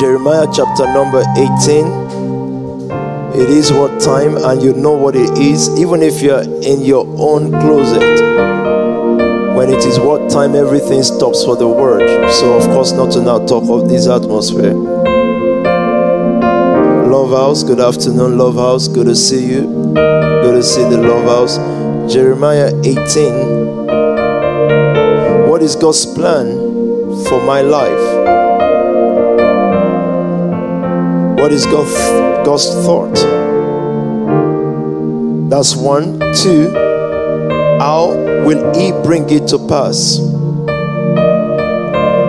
Jeremiah chapter number 18. It is what time, and you know what it is, even if you're in your own closet. When it is what time, everything stops for the word. So, of course, not to now talk of this atmosphere. Love House, good afternoon, Love House. Good to see you. Good to see the Love House. Jeremiah 18. What is God's plan for my life? What is God's, God's thought? That's one. Two, how will He bring it to pass?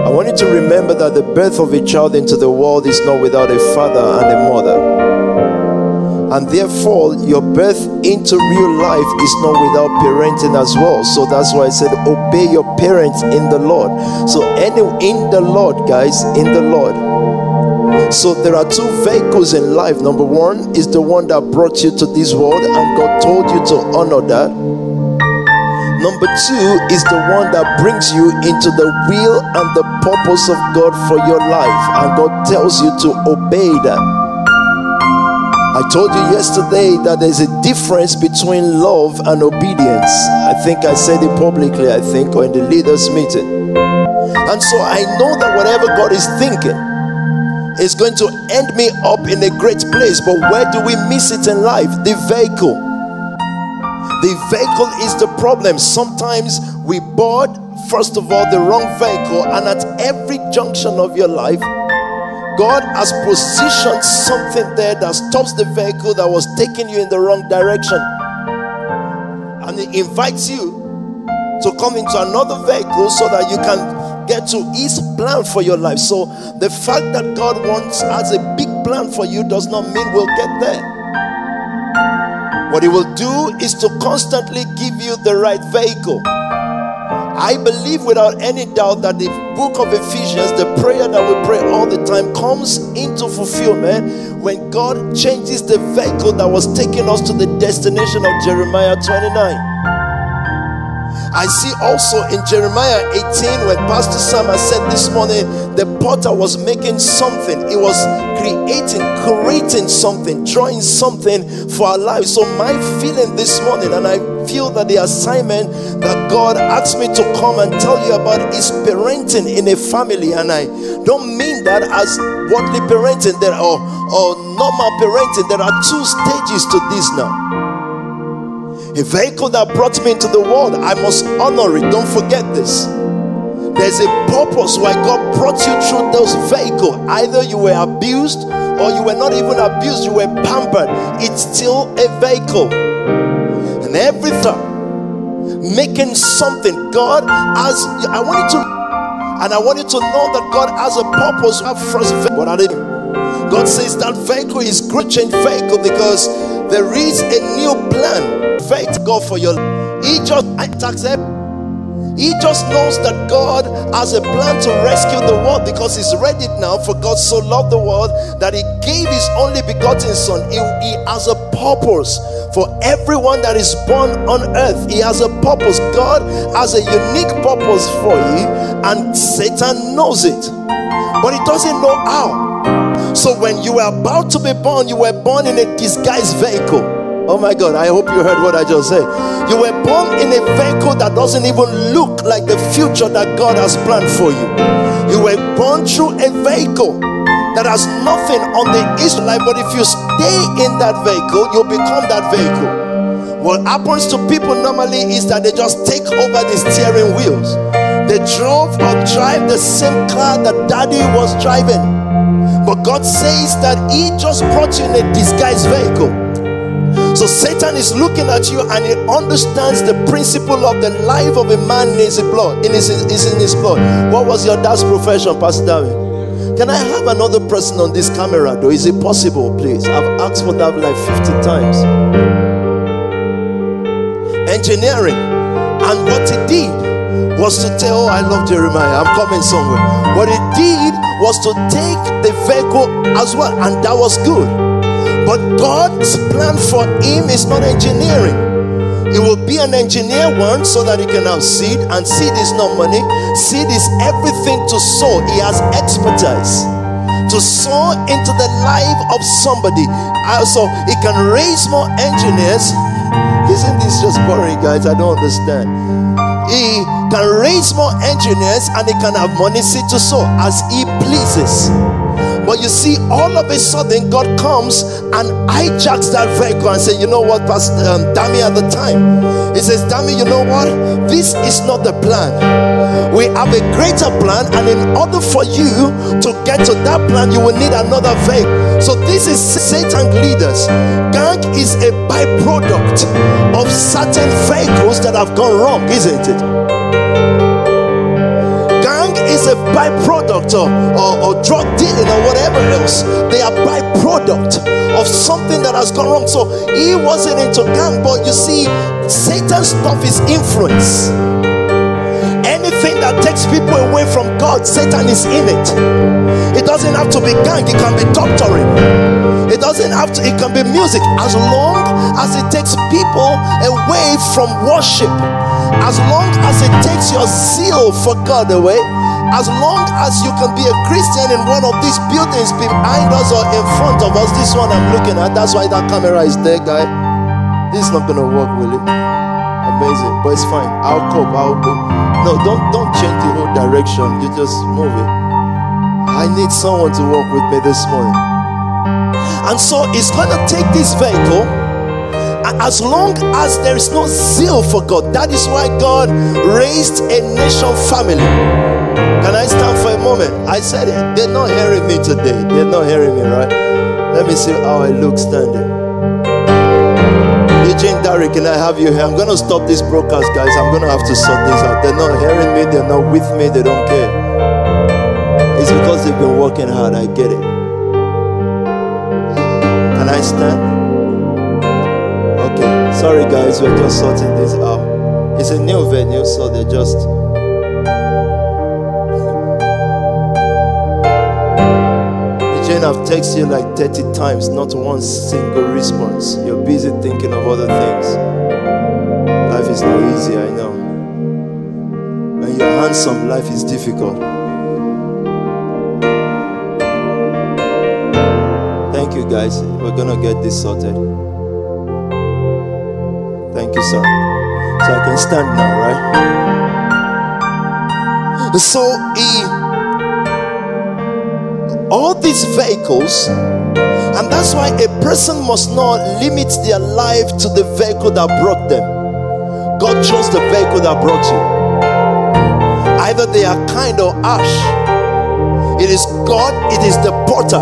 I want you to remember that the birth of a child into the world is not without a father and a mother. And therefore, your birth into real life is not without parenting as well. So that's why I said, obey your parents in the Lord. So, anyway, in the Lord, guys, in the Lord so there are two vehicles in life. Number one is the one that brought you to this world, and God told you to honor that. Number two is the one that brings you into the will and the purpose of God for your life, and God tells you to obey that. I told you yesterday that there's a difference between love and obedience. I think I said it publicly, I think, or in the leaders' meeting. And so I know that whatever God is thinking, is going to end me up in a great place. But where do we miss it in life? The vehicle. The vehicle is the problem. Sometimes we board, first of all, the wrong vehicle, and at every junction of your life, God has positioned something there that stops the vehicle that was taking you in the wrong direction. And He invites you to come into another vehicle so that you can get to his plan for your life. So the fact that God wants has a big plan for you does not mean we'll get there. What he will do is to constantly give you the right vehicle. I believe without any doubt that the book of Ephesians, the prayer that we pray all the time, comes into fulfillment when God changes the vehicle that was taking us to the destination of Jeremiah 29. I see also in Jeremiah 18 when Pastor Sam said this morning, the potter was making something. He was creating, creating something, drawing something for our lives. So my feeling this morning, and I feel that the assignment that God asked me to come and tell you about is parenting in a family. And I don't mean that as worldly parenting there or, or normal parenting. There are two stages to this now a vehicle that brought me into the world. I must honor it. Don't forget this. There's a purpose why God brought you through those vehicles. Either you were abused or you were not even abused, you were pampered. It's still a vehicle. And everything, making something, God has I want you to and I want you to know that God has a purpose at first. But I didn't. God says that vehicle is great change vehicle because there is a new plan faith God for your life. He just accepts he just knows that God has a plan to rescue the world because He's ready now. For God so loved the world that He gave His only begotten Son. He, he, has a purpose for everyone that is born on earth. He has a purpose. God has a unique purpose for you, and Satan knows it, but he doesn't know how. So when you were about to be born, you were born in a disguised vehicle. Oh my God, I hope you heard what I just said. You were born in a vehicle that doesn't even look like the future that God has planned for you. You were born through a vehicle that has nothing on the life, but if you stay in that vehicle, you'll become that vehicle. What happens to people normally is that they just take over the steering wheels. They drove or drive the same car that daddy was driving. But God says that He just brought you in a disguised vehicle. So Satan is looking at you and he understands the principle of the life of a man in his blood. In his, is in his blood. What was your dad's profession, Pastor David? Can I have another person on this camera though? Is it possible, please? I've asked for that like 50 times. Engineering. And what he did was to tell, oh, I love Jeremiah, I'm coming somewhere. What he did was to take the vehicle as well, and that was good. But God's plan for him is not engineering. He will be an engineer once so that he can have seed, and seed is not money. Seed is everything to sow. He has expertise to sow into the life of somebody. Uh, also, he can raise more engineers. Isn't this just boring, guys? I don't understand. He can raise more engineers and he can have money seed to sow as he pleases. But you see, all of a sudden, God comes and hijacks that vehicle and say, you know what, Pastor um, Dammy at the time, he says, Dammy, you know what? This is not the plan. We have a greater plan, and in order for you to get to that plan, you will need another vehicle. So this is Satan leaders. Gang is a byproduct of certain vehicles that have gone wrong, isn't it? Byproduct or, or, or drug dealing or whatever else. They are byproduct of something that has gone wrong. So he wasn't into gang, but you see, Satan's stuff is influence. Anything that takes people away from God, Satan is in it. It doesn't have to be gang, it can be doctoring. It doesn't have to, it can be music as long as it takes people away from worship. As long as it takes your zeal for God away, as long as you can be a Christian in one of these buildings behind us or in front of us, this one I'm looking at, that's why that camera is there, guy. This is not gonna work, will it? Amazing, but it's fine. I'll cope. I'll be. No, don't don't change the whole direction. You just move it. I need someone to walk with me this morning. And so it's gonna take this vehicle as long as there is no zeal for God, that is why God raised a nation family. Can I stand for a moment? I said it. They're not hearing me today. They're not hearing me, right? Let me see how I look standing. Eugene Derrick, can I have you here? I'm going to stop this broadcast, guys. I'm going to have to sort this out. They're not hearing me. They're not with me. They don't care. It's because they've been working hard. I get it. Can I stand? Sorry, guys. We're just sorting this out. It's a new venue, so they're just I've texted you like 30 times, not one single response. You're busy thinking of other things. Life is not easy, I know. When you're handsome, life is difficult. Thank you, guys. We're gonna get this sorted. Thank you, sir. So I can stand now, right? So he all these vehicles and that's why a person must not limit their life to the vehicle that brought them god chose the vehicle that brought you either they are kind or ash. it is god it is the potter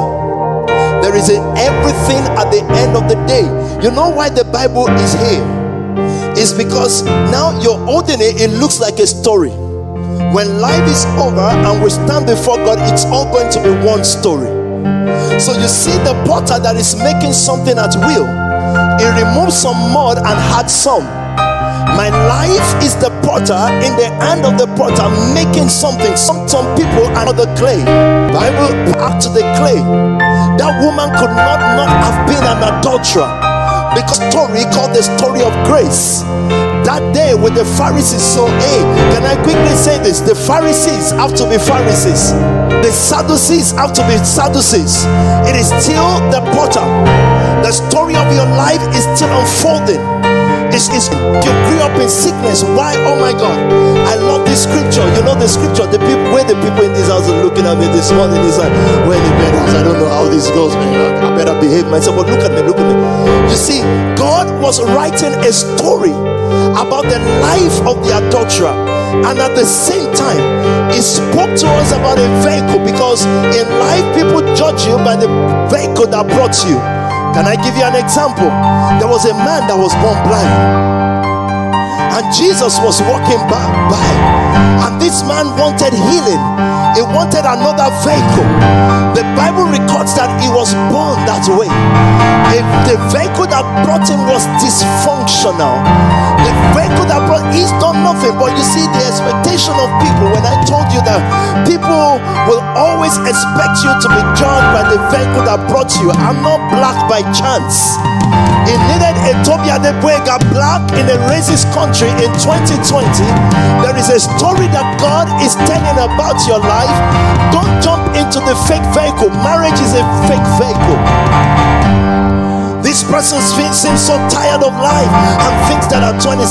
there is everything at the end of the day you know why the bible is here is because now you're holding it looks like a story when life is over and we stand before God, it's all going to be one story. So you see the potter that is making something at will, he removes some mud and had some. My life is the potter in the hand of the potter making something. Some, some people are not the clay. Bible back to the clay. That woman could not not have been an adulterer story called the story of grace that day with the Pharisees. So, hey, can I quickly say this? The Pharisees have to be Pharisees, the Sadducees have to be Sadducees. It is still the potter. The story of your life is still unfolding. It's, it's, you grew up in sickness. Why? Oh my God. I love this scripture. You know the scripture. The people where the people in this house are looking at me this morning is like, where the better I don't know how this goes. I better behave myself. But look at me, look at me. You see, God was writing a story about the life of the adulterer. And at the same time, he spoke to us about a vehicle because in life people judge you by the vehicle that brought you. Can I give you an example? There was a man that was born blind, and Jesus was walking by, by, and this man wanted healing. He wanted another vehicle. The Bible records that he was born that way. If the vehicle that brought him was dysfunctional, the vehicle that brought he's done nothing. But you see, the expectation of people. When I told you that people will always expect you to be judged by the vehicle that brought you. I'm not black by chance. He needed a Tobi Adegboyega black in a racist country in 2020. There is a story that God is telling about your life. Don't jump into the fake vehicle. Marriage is a fake vehicle. This person seems so tired of life and thinks that at 27,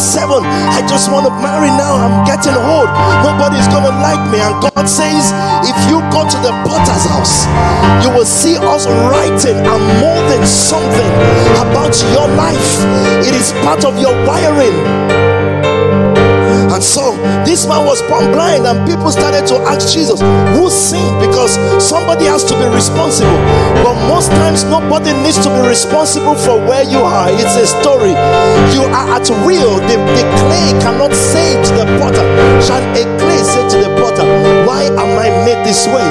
I just want to marry now. I'm getting old. Nobody's going to like me. And God says, if you go to the potter's house, you will see us writing and molding something about your life. It is part of your wiring. And so this man was born blind, and people started to ask Jesus, Who sinned? Because somebody has to be responsible. But most times, nobody needs to be responsible for where you are. It's a story. You are at will. The, the clay cannot say to the potter, Shall a clay say to the potter, Why am I made this way?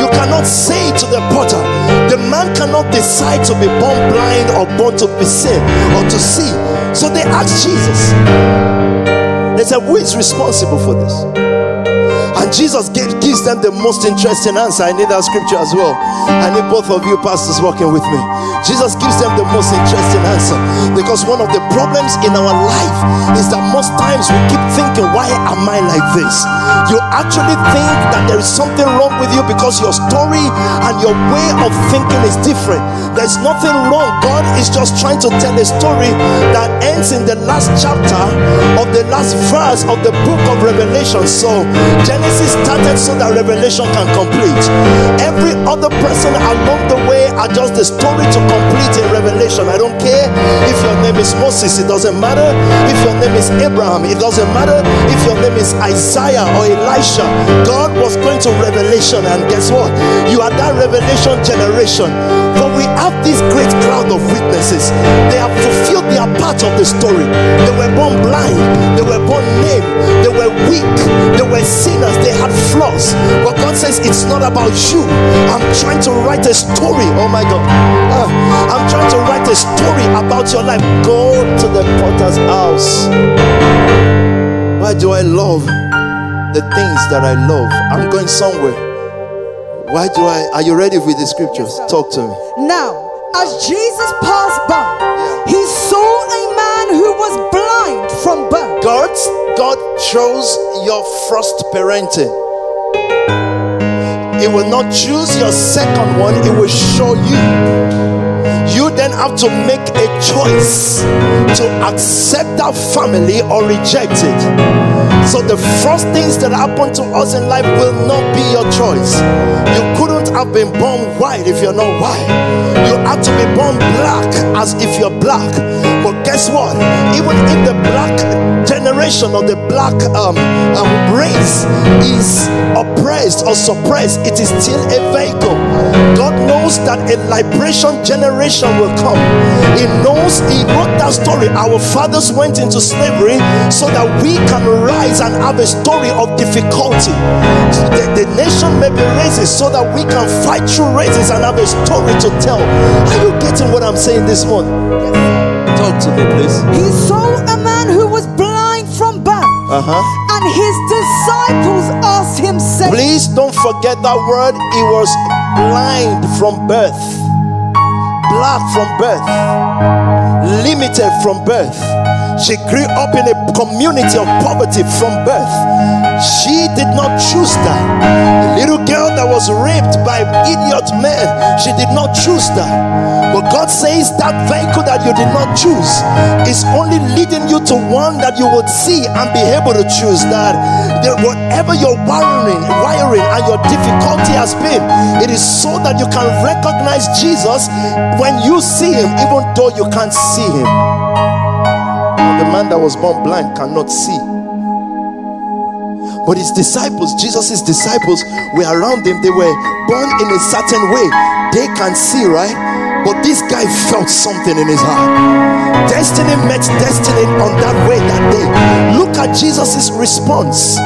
You cannot say to the potter, The man cannot decide to be born blind or born to be seen or to see. So they asked Jesus. Said, Who is responsible for this? And Jesus gave, gives them the most interesting answer. I need that scripture as well. I need both of you pastors working with me. Jesus gives them the most interesting answer because one of the problems in our life is that most times we keep thinking, Why am I like this? You actually think that there is something wrong with you because your story and your way of thinking is different. There's nothing wrong. God is just trying to tell a story that ends in the last chapter of the last verse of the book of Revelation. So, Genesis started so that Revelation can complete. Every other person along the way are just the story to complete in Revelation. I don't care if your name is Moses, it doesn't matter. If your name is Abraham, it doesn't matter. If your name is Isaiah or Elisha, God was going to Revelation, and guess what? You are that Revelation generation. For we have this great cloud of witnesses. They have fulfilled their part of the story. They were born blind, they were born lame, they were weak, they were sinners, they had flaws. But God says, It's not about you. I'm trying to write a story. Oh my God. Uh, I'm trying to write a story about your life. Go to the potter's house. Why do I love the things that I love? I'm going somewhere. Why do I? Are you ready with the scriptures? Yes, Talk to me. Now, as Jesus passed by, yeah. he saw a man who was blind from birth. God, God chose your first parenting. It will not choose your second one, it will show you. You then have to make a choice to accept that family or reject it. So the first things that happen to us in life will not be your choice. You couldn't have been born white if you're not white. You have to be born black as if you're black. But guess what? Even if the black generation or the black um, um, race is oppressed or suppressed, it is still a vehicle. God knows that a liberation generation will come. He knows He wrote that story. Our fathers went into slavery so that we can rise and have a story of difficulty. The, the nation may be races so that we can fight through races and have a story to tell. Are you getting what I'm saying this morning? Yes, Talk to me, please. He saw a man who was blind from birth. Uh-huh. And his disciples asked him, saying, Please don't forget that word. He was blind from birth, black from birth, limited from birth she grew up in a community of poverty from birth. She did not choose that. A little girl that was raped by idiot men, she did not choose that. But God says that vehicle that you did not choose is only leading you to one that you would see and be able to choose that. Whatever your wiring, wiring and your difficulty has been, it is so that you can recognize Jesus when you see him, even though you can't see him the man that was born blind cannot see. But his disciples, Jesus' disciples, were around him. They were born in a certain way. They can see, right? But this guy felt something in his heart. Destiny met destiny on that way that day. Look at Jesus' response.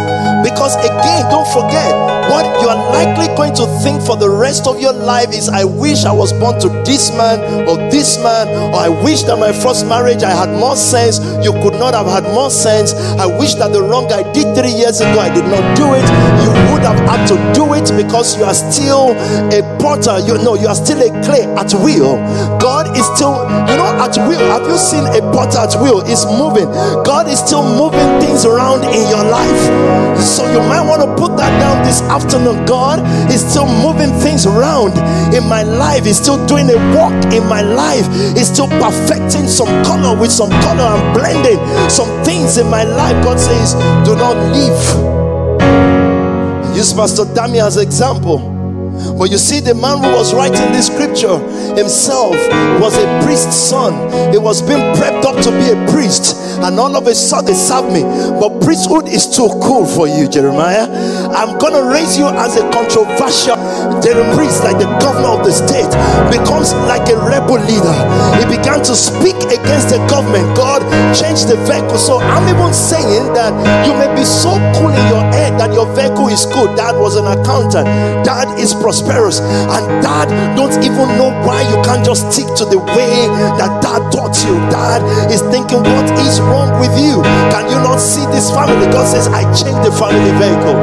Because again, don't forget, what you are likely going to think for the rest of your life is I wish I was born to this man or this man, or I wish that my first marriage I had more sense. You could not have had more sense. I wish that the wrong I did three years ago, I did not do it. You would have had to do it because you are still a potter. You know, you are still a clay at will. God is still, you know, at will. Have you seen a potter at will? It's moving. God is still moving things around in your life. So you might want to put that down this afternoon. God is still moving things around in my life. He's still doing a work in my life. He's still perfecting some color with some color and blending some things in my life. God says, Do not leave. Use Pastor Dami as an example. But you see, the man who was writing this scripture himself was a priest's son. He was being prepped up to be a priest, and all of a sudden, serve me. But priesthood is too cool for you, Jeremiah. I'm gonna raise you as a controversial Jeremiah priest, like the governor of the state, becomes like a rebel leader. He began to speak against the government. God changed the vehicle. So I'm even saying that you may be so cool in your head that your vehicle is good. Dad was an accountant. Dad is prosperous. And dad don't even know why you can't just stick to the way that dad taught you. Dad is thinking, what is wrong with you? Can you not see this family? God says, I changed the family vehicle.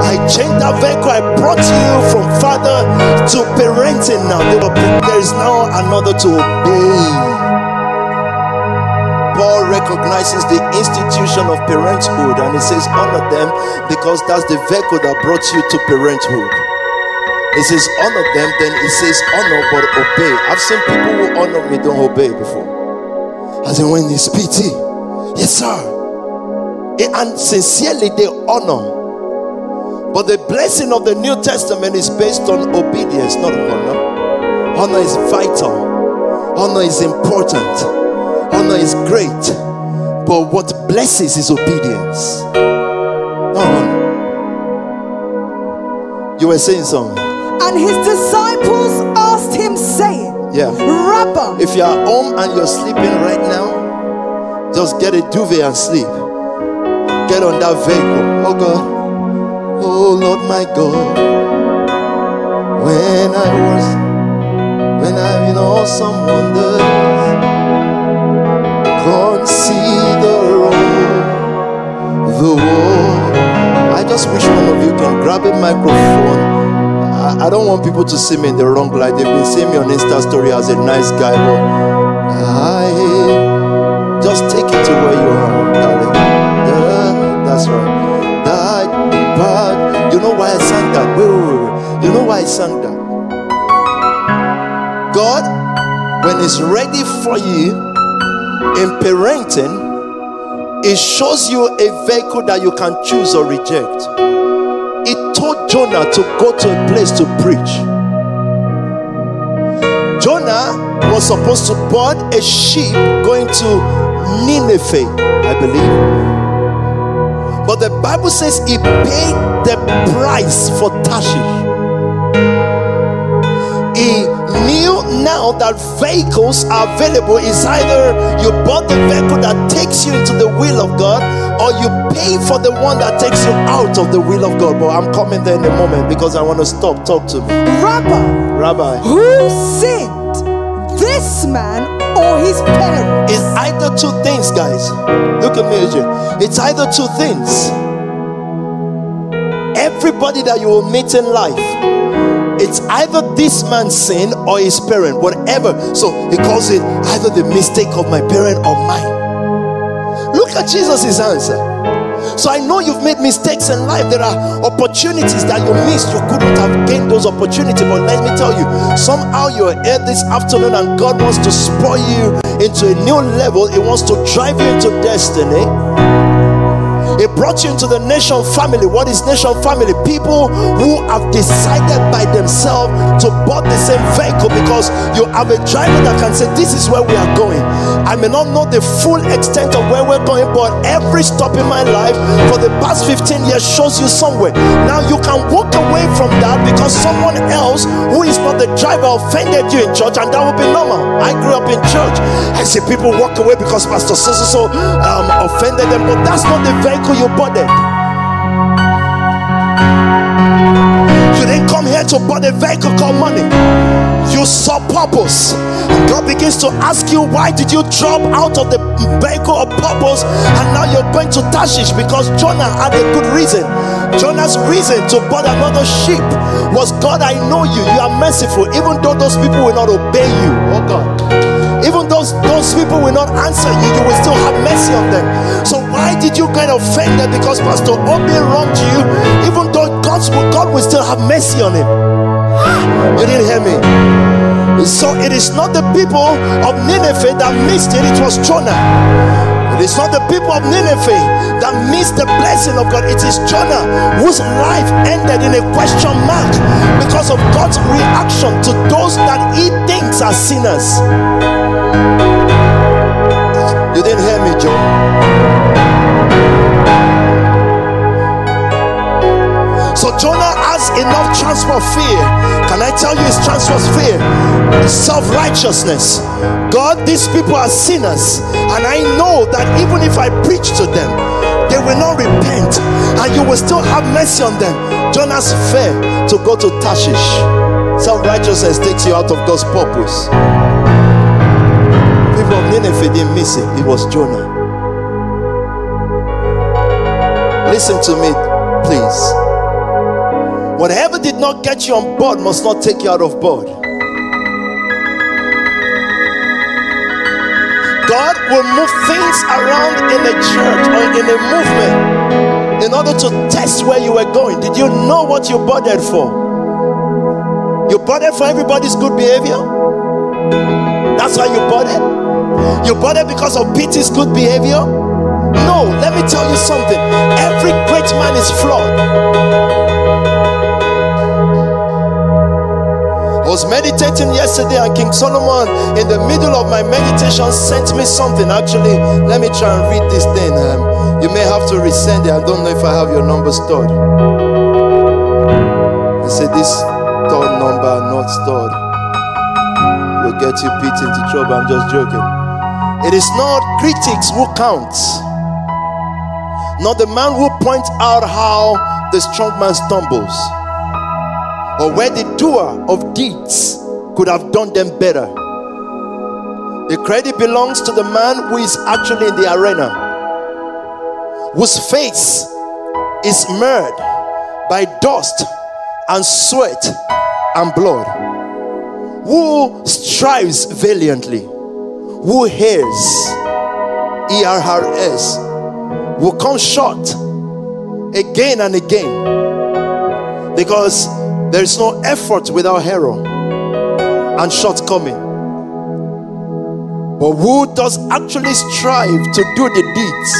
I changed that vehicle. I brought you from father to parenting now. There is now another to obey. Paul recognizes the institution of parenthood and he says, Honor them because that's the vehicle that brought you to parenthood. He says, honor them, then he says, honor but obey. I've seen people who honor me don't obey before. As in when it's PT. Yes, sir. And sincerely they honor. But the blessing of the New Testament is based on obedience, not honor. Honor is vital, honor is important, honor is great. But what blesses is obedience. No honor. You were saying something. And his disciples asked him, saying, Yeah. Rabbi, If you are home and you're sleeping right now, just get a duvet and sleep. Get on that vehicle. Oh God. Oh Lord my God. When I was, when I'm in awesome wonders, consider all the world. I just wish one of you can grab a microphone. I, I don't want people to see me in the wrong light. They've been seeing me on Insta story as a nice guy, but I just take it to where you are, darling. That's right. That, but you know why I sang that? Wait, wait, wait. You know why I sang that? God, when He's ready for you in parenting, it shows you a vehicle that you can choose or reject. Jonah to go to a place to preach. Jonah was supposed to board a ship going to Nineveh, I believe. But the Bible says he paid the price for Tarshish. He knew now that vehicles are available. is either you bought the vehicle that takes you into the will of God or you pay for the one that takes you out of the will of God. But I'm coming there in a moment because I want to stop. Talk to me. Rabbi, Rabbi, who sinned, this man or his parents? it's either two things, guys. Look at me. It's either two things. Everybody that you will meet in life, it's either this man's sin or his parent, whatever. So he calls it either the mistake of my parent or mine. Look at Jesus' answer. So I know you've made mistakes in life. There are opportunities that you missed. You couldn't have gained those opportunities. But let me tell you, somehow you're here this afternoon and God wants to spoil you into a new level. He wants to drive you into destiny. He brought you into the nation family. What is nation family? People who have decided by themselves to board the same vehicle because you have a driver that can say, This is where we are going. I may not know the full extent of where we're going, but every stop in my life for the past 15 years shows you somewhere. Now you can walk away from that because someone else who is not the driver offended you in church, and that would be normal. I grew up in church. I see people walk away because Pastor so so um, offended them, but that's not the vehicle you boarded. You didn't come here to board a vehicle called money. You saw purpose. And God begins to ask you, why did you drop out of the vehicle of purpose and now you're going to Tarshish? Because Jonah had a good reason. Jonah's reason to board another ship was God, I know you. You are merciful, even though those people will not obey you. Oh God. Those those people will not answer you, you will still have mercy on them. So why did you get offended because Pastor Obi wronged you, even though God's God will still have mercy on him? You didn't hear me. So it is not the people of Nineveh that missed it, it was Jonah. It is not the people of Nineveh that missed the blessing of God. It is Jonah whose life ended in a question mark because of God's reaction to those that he thinks are sinners. So Jonah has enough transfer fear. Can I tell you his transfer fear? Self-righteousness. God, these people are sinners, and I know that even if I preach to them, they will not repent, and you will still have mercy on them. Jonah's fear to go to Tarshish. Self righteousness takes you out of God's purpose. Of Nineveh didn't miss it, it was Jonah. Listen to me, please. Whatever did not get you on board must not take you out of board. God will move things around in a church or in a movement in order to test where you were going. Did you know what you bothered for? You bothered for everybody's good behavior? That's why you bothered? You bothered because of Peter's good behavior? No, let me tell you something. Every great man is flawed. I was meditating yesterday, and King Solomon, in the middle of my meditation, sent me something. Actually, let me try and read this thing. Um, you may have to resend it. I don't know if I have your number stored. He said, This third number not stored will get you beat into trouble. I'm just joking. It is not critics who count, not the man who points out how the strong man stumbles or where the doer of deeds could have done them better. The credit belongs to the man who is actually in the arena, whose face is marred by dust and sweat and blood, who strives valiantly, who hears, ERRS, will come short again and again because there is no effort without error and shortcoming. But who does actually strive to do the deeds?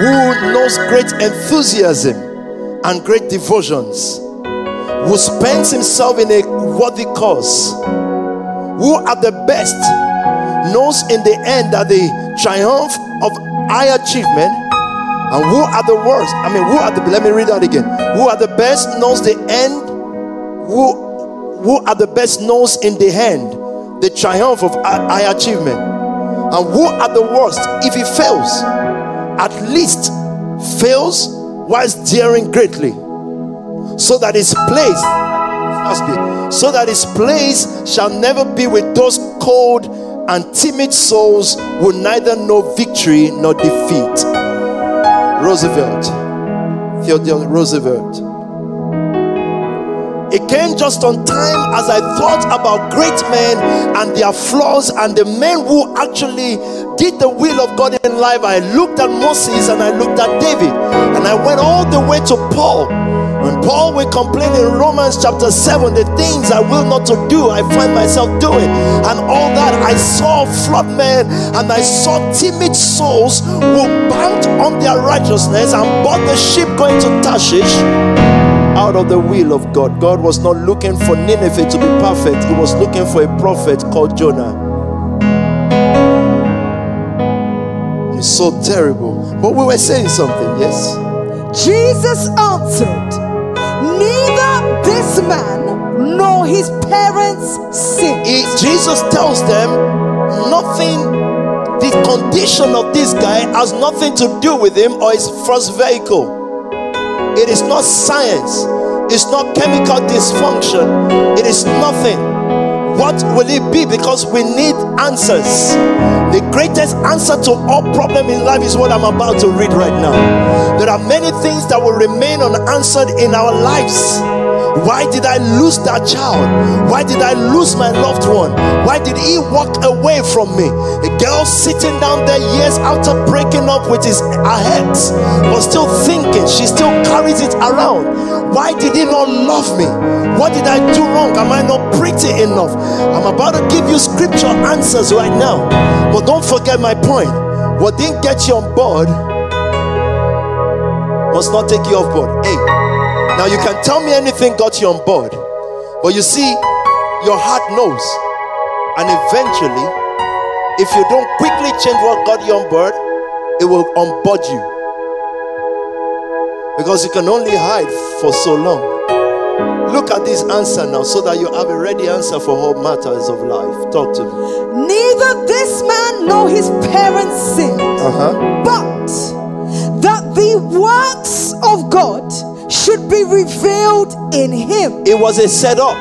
Who knows great enthusiasm and great devotions? Who spends himself in a worthy cause? Who at the best knows in the end that the triumph of high achievement and who are the worst? I mean, who are the let me read that again. Who are the best knows the end who who are the best knows in the hand the triumph of high achievement and who are the worst if he fails at least fails whilst daring greatly so that his place must be so that his place shall never be with those cold and timid souls who neither know victory nor defeat roosevelt theodore roosevelt it came just on time as I thought about great men and their flaws and the men who actually did the will of God in life. I looked at Moses and I looked at David and I went all the way to Paul. When Paul will complain in Romans chapter 7, the things I will not to do, I find myself doing. And all that I saw flawed men and I saw timid souls who banked on their righteousness and bought the ship going to Tarshish out of the will of God. God was not looking for Nineveh to be perfect, He was looking for a prophet called Jonah. It's so terrible. But we were saying something, yes? Jesus answered, man nor his parents sinned. He, Jesus tells them, Nothing the condition of this guy has nothing to do with him or his first vehicle. It is not science, it's not chemical dysfunction, it is nothing. What will it be? Because we need answers. The greatest answer to all problem in life is what I'm about to read right now. There are many things that will remain unanswered in our lives Why did I lose that child? Why did I lose my loved one? Why did he walk away from me? A girl sitting down there years after breaking up with his ex was still thinking, she still carries it around. Why did he not love me? What did I do wrong? Am I not pretty enough? I'm about to give you scripture answers right now. But don't forget my point. What didn't get you on board must not take you off board. Hey, now you can tell me anything got you on board, but you see, your heart knows. And eventually, if you don't quickly change what got you on board, it will unboard you. Because you can only hide for so long. Look at this answer now so that you have a ready answer for all matters of life. Talk to me. Neither this man nor his parents sinned, Uh-huh. but that the works of God should be revealed in him. It was a setup.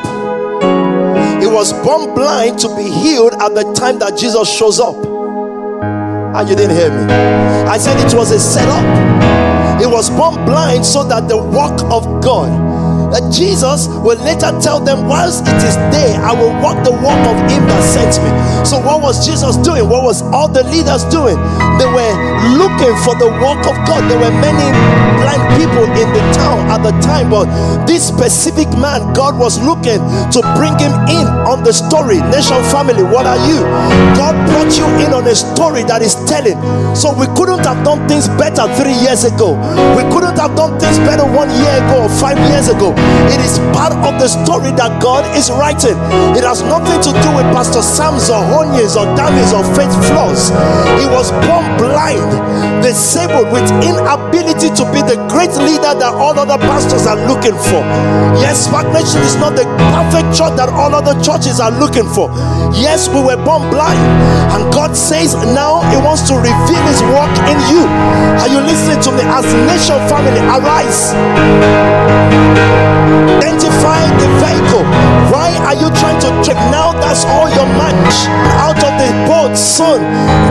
He was born blind to be healed at the time that Jesus shows up. And you didn't hear me. I said it was a setup. He was born blind so that the work of God that Jesus will later tell them, whilst it is day, I will walk the walk of him that sent me. So, what was Jesus doing? What was all the leaders doing? They were looking for the work of God. There were many blind people in the town at the time, but this specific man, God was looking to bring him in on the story. Nation family, what are you? God brought you in on a story that is telling. So, we couldn't have done things better three years ago. We couldn't have done things better one year ago or five years ago. It is part of the story that God is writing. It has nothing to do with Pastor Sam's or Honye's or Damis or faith flaws. He was born blind, disabled with inability to be the great leader that all other pastors are looking for. Yes, Nation is not the perfect church that all other churches are looking for. Yes, we were born blind, and God says now He wants to reveal His work in you. Are you listening to me? As nation family, arise. Identify the vehicle. Why are you trying to trick? Now that's all your match out of the boat, son.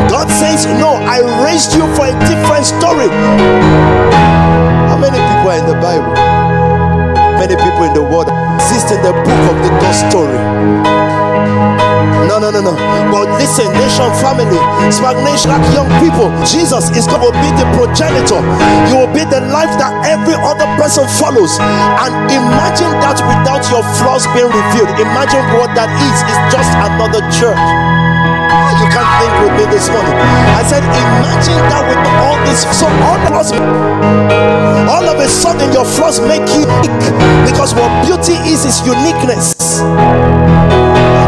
God says, No, I raised you for a different story. How many people are in the Bible? Many people in the world exist in the book of the God story. No, no, no, no. But listen, nation family, SPAC Nation, like young people, Jesus is going to be the progenitor. You will be the life that every other person follows. And imagine that without your flaws being revealed. Imagine what that is. It's just another church. Ah, You can't think with me this morning. I said, imagine that with all this. So all of all of a sudden, your flaws make you unique because what beauty is is uniqueness.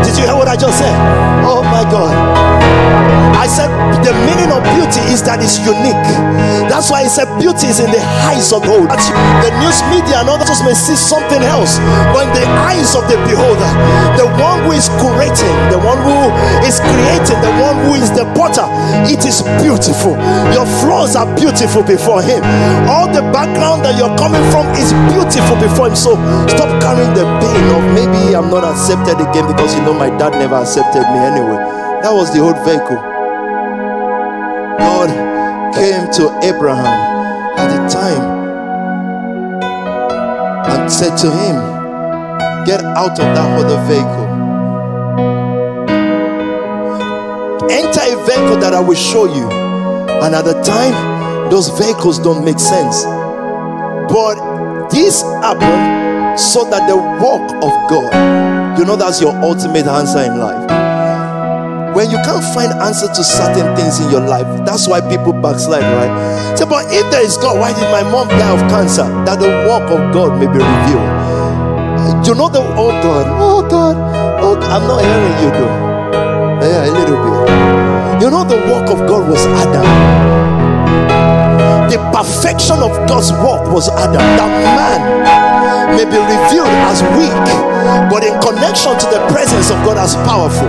Did you hear what I just said? Oh my God. I said the is that it's unique. That's why I said beauty is in the eyes of beholder. The news media and others may see something else, but in the eyes of the beholder, the one who is curating, the one who is creating, the one who is the potter, it is beautiful. Your flaws are beautiful before him. All the background that you're coming from is beautiful before him. So stop carrying the pain of maybe I'm not accepted again because you know my dad never accepted me anyway. That was the old vehicle. God came to Abraham at the time and said to him, Get out of that other vehicle. Enter a vehicle that I will show you. And at the time, those vehicles don't make sense. But this happened so that the work of God, you know, that's your ultimate answer in life when you can't find answer to certain things in your life that's why people backslide right? Say but if there is god why did my mom die of cancer? That the work of god may be revealed. You know the oh god oh god oh god. i'm not hearing you though. Yeah a little bit. You know the work of god was adam. The perfection of god's work was adam. That man may be revealed as weak, but in connection to the presence of God as powerful.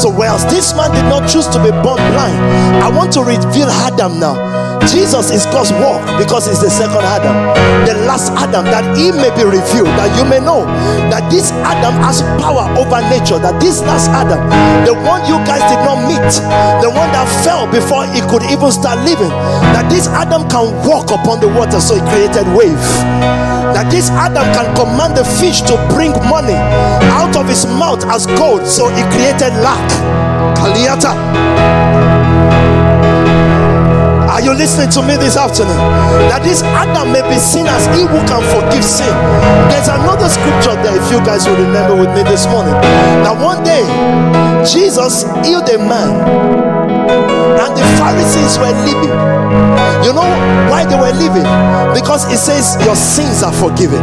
So, whereas this man did not choose to be born blind, I want to reveal Adam now Jesus is God's work because he's the second Adam, the last Adam, that he may be revealed, that you may know that this Adam has power over nature, that this last Adam, the one you guys did not meet, the one that fell before he could even start living, that this Adam can walk upon the water, so he created wave. That this Adam can command the fish to bring money out of his mouth as gold, so he created lack. Kaliata. Are you listening to me this afternoon? That this Adam may be seen as he who can forgive sin. There's another scripture there, if you guys will remember with me this morning. That one day, Jesus healed a man, and the Pharisees were leaving. You know why they were leaving? Because it says, Your sins are forgiven.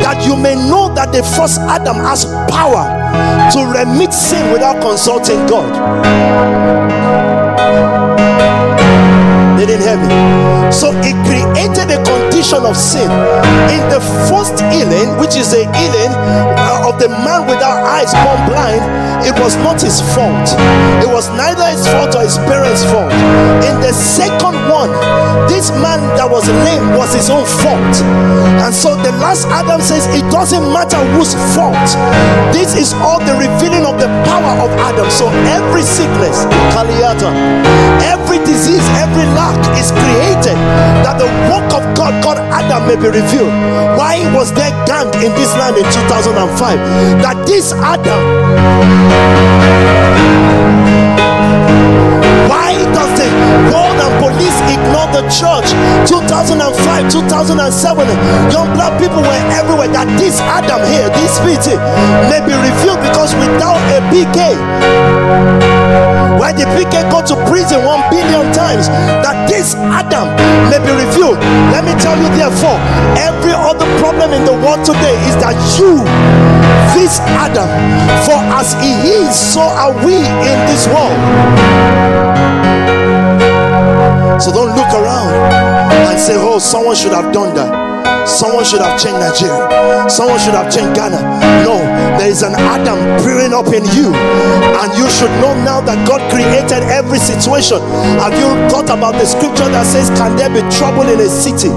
That you may know that the first Adam has power to remit sin without consulting God. Didn't hear me. So it created a condition of sin. In the first healing, which is the healing uh, of the man without eyes born blind, it was not his fault. It was neither his fault or his parents' fault. In the second one, this man that was lame was his own fault. And so the last Adam says it doesn't matter whose fault. This is all the revealing of the power of Adam. So every sickness, Kaliata, every disease, every lack is created that the work of God, God Adam, may be revealed. Why was there gang in this land in 2005? That this Adam why does the world and police ignore the church? 2005, 2007, young black people were everywhere. That this Adam here, this PT, may be revealed because without a PK, why did PK go to prison one billion times? That this Adam may be revealed. Let me tell you, therefore, every other problem in the world today is that you, this Adam, for as he is, so are we in this world. So don't look around and say, oh, someone should have done that. Someone should have changed Nigeria. Someone should have changed Ghana. No, there is an Adam brewing up in you. And you should know now that God created every situation. Have you thought about the scripture that says, Can there be trouble in a city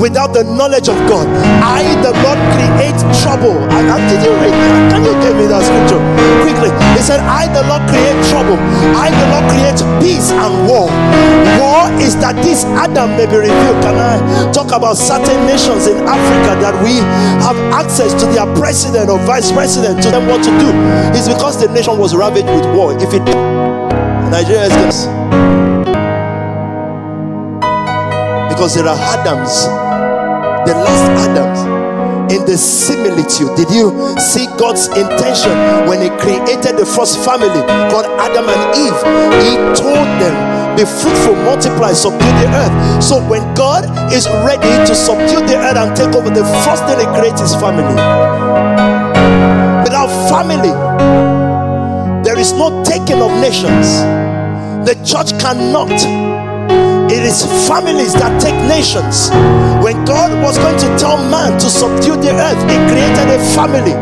without the knowledge of God? I, the Lord, create trouble. And did you read? Can you give me that scripture quickly? He said, I, the Lord, create trouble. I, the Lord, create peace and war. War is that this Adam may be revealed. Can I talk about certain nations in Africa that we have access to their president or vice president to tell them what to do is because the nation was ravaged with war. If it Nigeria is this because there are Adams, the last Adams in the similitude. Did you see God's intention when He created the first family called Adam and Eve? He told them be fruitful, multiply, subdue the earth. So when God is ready to subdue the earth and take over, the first thing He creates is family. Without family, there is no taking of nations. The church cannot. It is families that take nations. When God was going to tell man to subdue the earth, He created a family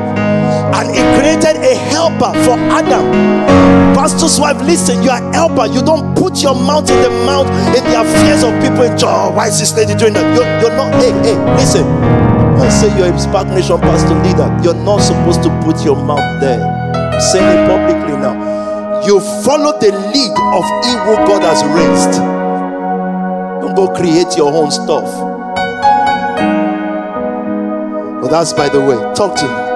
and He created a helper for Adam pastor's wife, listen, you are helper. You don't put your mouth in the mouth in the affairs of people. Oh, why is this lady doing that? You're, you're not, hey, hey, listen. I say you're a SPAC Nation pastor leader. You're not supposed to put your mouth there. I'm saying it publicly now. You follow the lead of evil God has raised. Don't go create your own stuff. But that's by the way. Talk to me.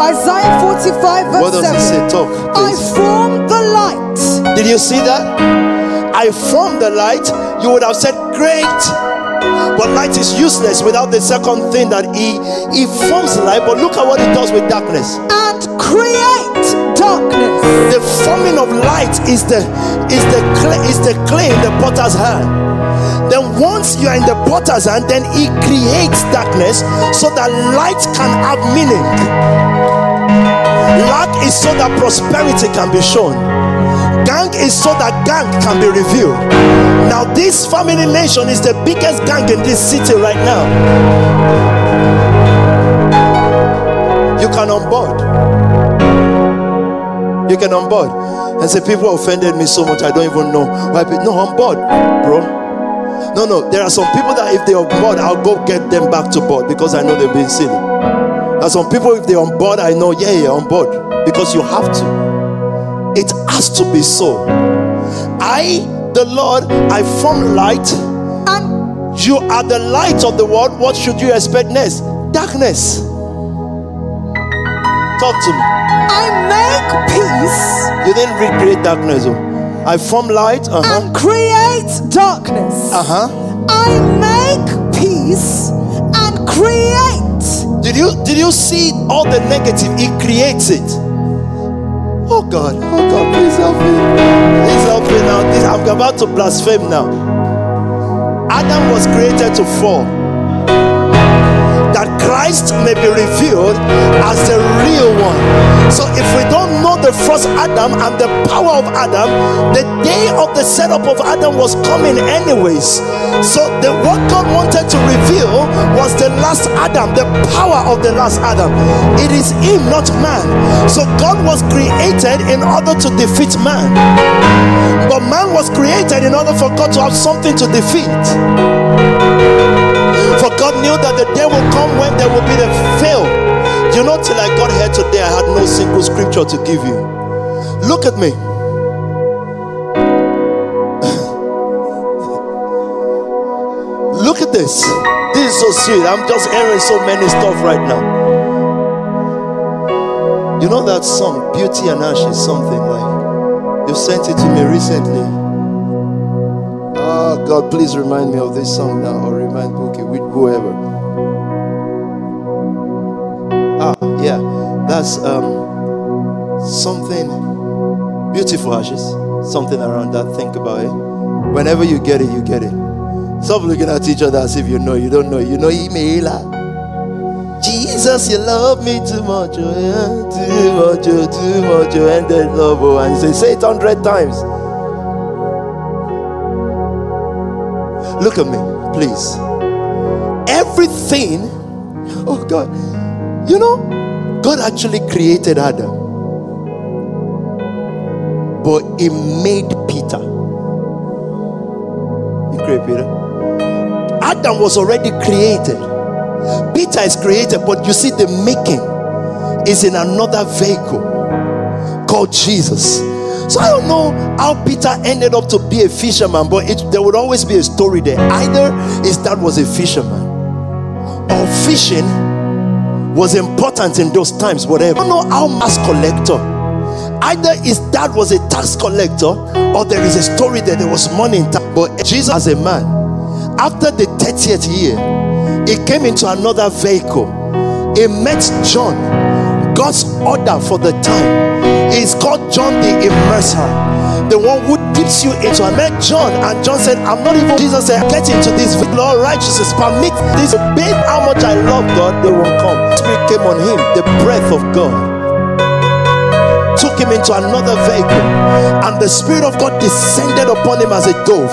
Isaiah 45 verse What does 7. it say? Talk. I Please. form the light. Did you see that? I formed the light. You would have said, Great. But light is useless without the second thing that he he forms light. But look at what he does with darkness. And create darkness. The forming of light is the is the clay is the clay in the potter's hand. Then once you are in the potter's hand, then he creates darkness so that light can have meaning. Lack is so that prosperity can be shown. Gang is so that gang can be revealed. Now, this family nation is the biggest gang in this city right now. You can on board. You can on board. And say people offended me so much I don't even know why. No, on board, bro. No, no, there are some people that if they're on board, I'll go get them back to board because I know they've been silly. There are some people, if they're on board, I know, yeah, yeah, on board because you have to. It has to be so. I, the Lord, I form light, and you are the light of the world. What should you expect next? Darkness. Talk to me. I make peace. You didn't recreate darkness. Oh. I form light uh-huh. and create darkness. Uh huh. I make peace and create. Did you did you see all the negative? He creates it. Oh God, oh God, please help me. Please help me now. I'm about to blaspheme now. Adam was created to fall that Christ may be revealed as the real one. So if we don't the first Adam and the power of Adam, the day of the setup of Adam was coming anyways. So the what God wanted to reveal was the last Adam, the power of the last Adam. It is him, not man. So God was created in order to defeat man. But man was created in order for God to have something to defeat. For God knew that the day will come when there will be the fail. You know, till I got here today, I had no single scripture to give you. Look at me. Look at this. This is so sweet. I'm just hearing so many stuff right now. You know that song, Beauty and Ash, is something like you sent it to me recently. Oh God, please remind me of this song now, or remind Bookie, with whoever. That's um something beautiful ashes, something around that. Think about it. Whenever you get it, you get it. Stop looking at each other as if you know. You don't know. You know email. Jesus, you love me too much, oh yeah, too much, oh, too much, oh, and then love, oh, and say, say it hundred times. Look at me, please. Everything, oh God, you know, God actually created Adam, but He made Peter. He created Peter. Adam was already created. Peter is created, but you see, the making is in another vehicle called Jesus. So I don't know how Peter ended up to be a fisherman, but it, there would always be a story there. Either his dad was a fisherman, or fishing was important in those times, whatever. I don't know how mass collector. Either his dad was a tax collector, or there is a story that there was money in tax. But Jesus, as a man, after the 30th year, he came into another vehicle. He met John, God's order for the time. He's called John the Immerser, the one who dips you into. I met John, and John said, I'm not even. Jesus said, Get into this law righteousness, permit this. Based how much I love God, they won't come. Spirit came on him, the breath of God took him into another vehicle, and the Spirit of God descended upon him as a dove.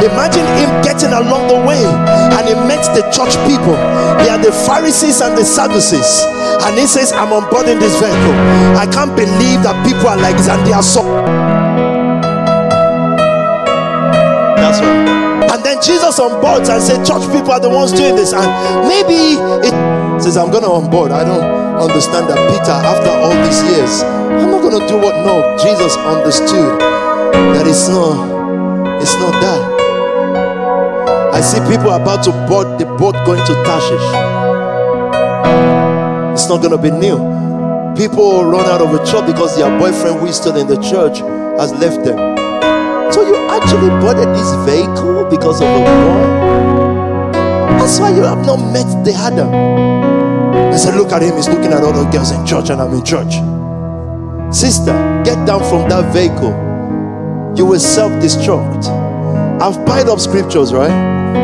Imagine him getting along the way, and he met the church people. They are the Pharisees and the Sadducees, and he says, I'm on board in this vehicle. I can't believe that people are like this, and they are so. Jesus on board and said, Church people are the ones doing this, and maybe it says, I'm gonna on board. I don't understand that Peter, after all these years, I'm not gonna do what no. Jesus understood that it's not, it's not that. I see people about to board the boat going to Tarshish. It's not gonna be new. People run out of a church because their boyfriend who stood in the church has left them. So you actually boarded this vehicle because of a boy? That's why you have not met the Adam. I said, Look at him, he's looking at all the girls in church, and I'm in church. Sister, get down from that vehicle. You will self destruct. I've piled up scriptures, right?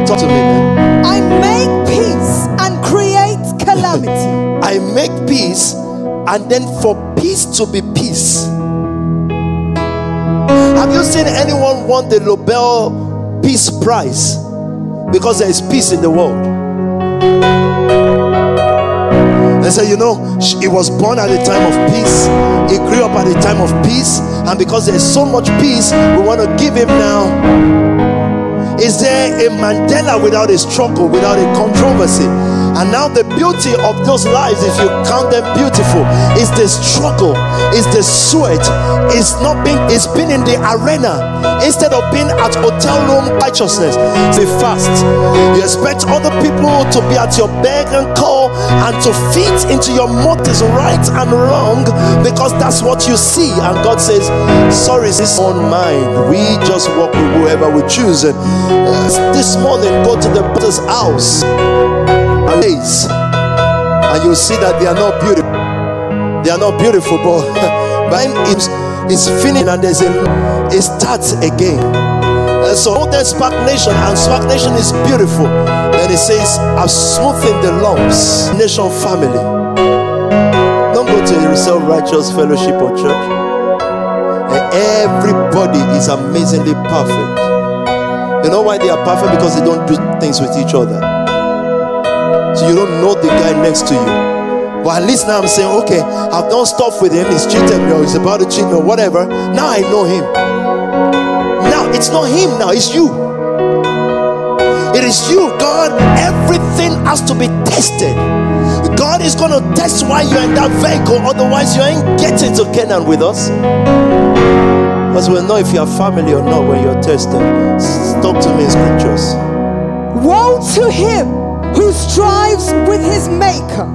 Talk to me then. I make peace and create calamity. I make peace, and then for peace to be peace. Have you seen anyone won the Nobel Peace Prize? Because there is peace in the world. They say, you know, he was born at a time of peace, he grew up at a time of peace, and because there's so much peace, we want to give him now. Is there a Mandela without a struggle, without a controversy? And now the beauty of those lives, if you count them beautiful, is the struggle, is the sweat, is not being, it's been in the arena instead of being at hotel room righteousness. Be fast. You expect other people to be at your beck and call and to fit into your motives right and wrong because that's what you see. And God says, Sorry, this on mind. We just walk with whoever we choose. And uh, this morning, go to the brother's house days and you see that they are not beautiful. They are not beautiful but when it's, it's finished and there's a it starts again. And so all there's nation and SPAC nation is beautiful. Then it says i've smoothened the lumps. Nation family. Don't go to a self-righteous fellowship or church. Everybody is amazingly perfect. You know why they are perfect? Because they don't do things with each other so you don't know the guy next to you. But at least now I'm saying, okay, I've done stuff with him. He's cheated me or he's about to cheat me or whatever. Now I know him. Now it's not him, now it's you. It is you, God. Everything has to be tested. God is going to test why you're in that vehicle, otherwise, you ain't getting to Canaan with us. Because we'll know if you're family or not when you're tested. Talk to me scriptures. Woe to him who strives with his maker.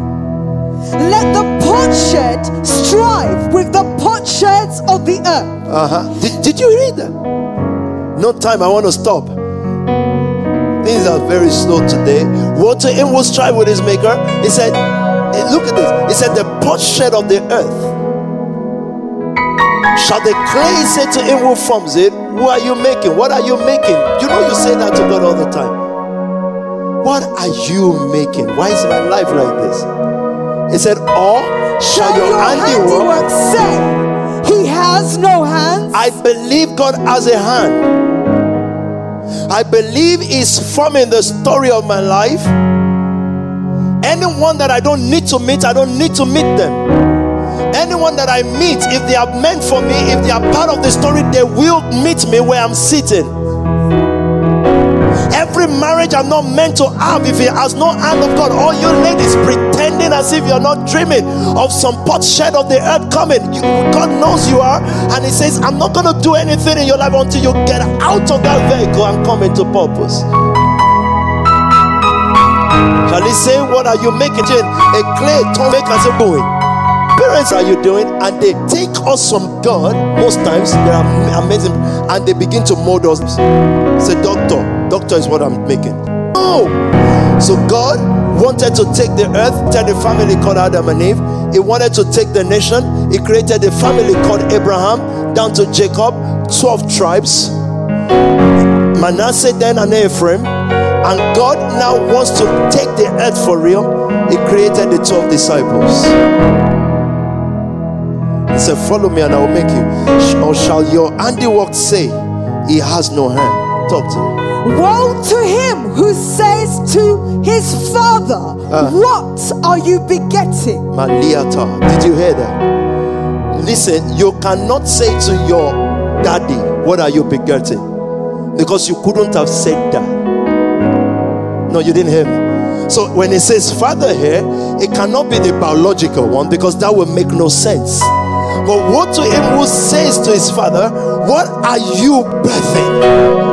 Let the potsherd strive with the potsherds of the earth. Uh-huh. Did, did you read that? No time, I want to stop. Things are very slow today. To him will strive with his maker. He said, look at this. He said, the potsherd of the earth. Shall the clay say to him who forms it, Who are you making? What are you making? You know you say that to God all the time. What are you making? Why is my life like this? He said, Or shall, your, your handiwork, handiwork say, He has no hands? I believe God has a hand. I believe He's forming the story of my life. Anyone that I don't need to meet, I don't need to meet them. Anyone that I meet, if they are meant for me, if they are part of the story, they will meet me where I'm sitting. Every marriage I'm not meant to have if it has no hand of God. All you ladies pretending as if you're not dreaming of some potsherd of the earth coming. You, God knows you are, and He says, I'm not going to do anything in your life until you get out of that vehicle and come into purpose. Shall He say, What are you making? A clay to make us going parents are you doing and they take us from god most times they're amazing and they begin to mold us say doctor Doctor is what I'm making. No. So God wanted to take the earth, tell the family called Adam and Eve. He wanted to take the nation. He created a family called Abraham down to Jacob, 12 tribes. Manasseh then and Ephraim. And God now wants to take the earth for real. He created the 12 disciples. He said, Follow me and I will make you. Or shall your handiwork say, He has no hand? Talk to me. Woe to him who says to his father, uh, What are you begetting? Maliata. Did you hear that? Listen, you cannot say to your daddy, What are you begetting? Because you couldn't have said that. No, you didn't hear me. So when it says father here, it cannot be the biological one because that will make no sense. But what to him who says to his father, What are you birthing?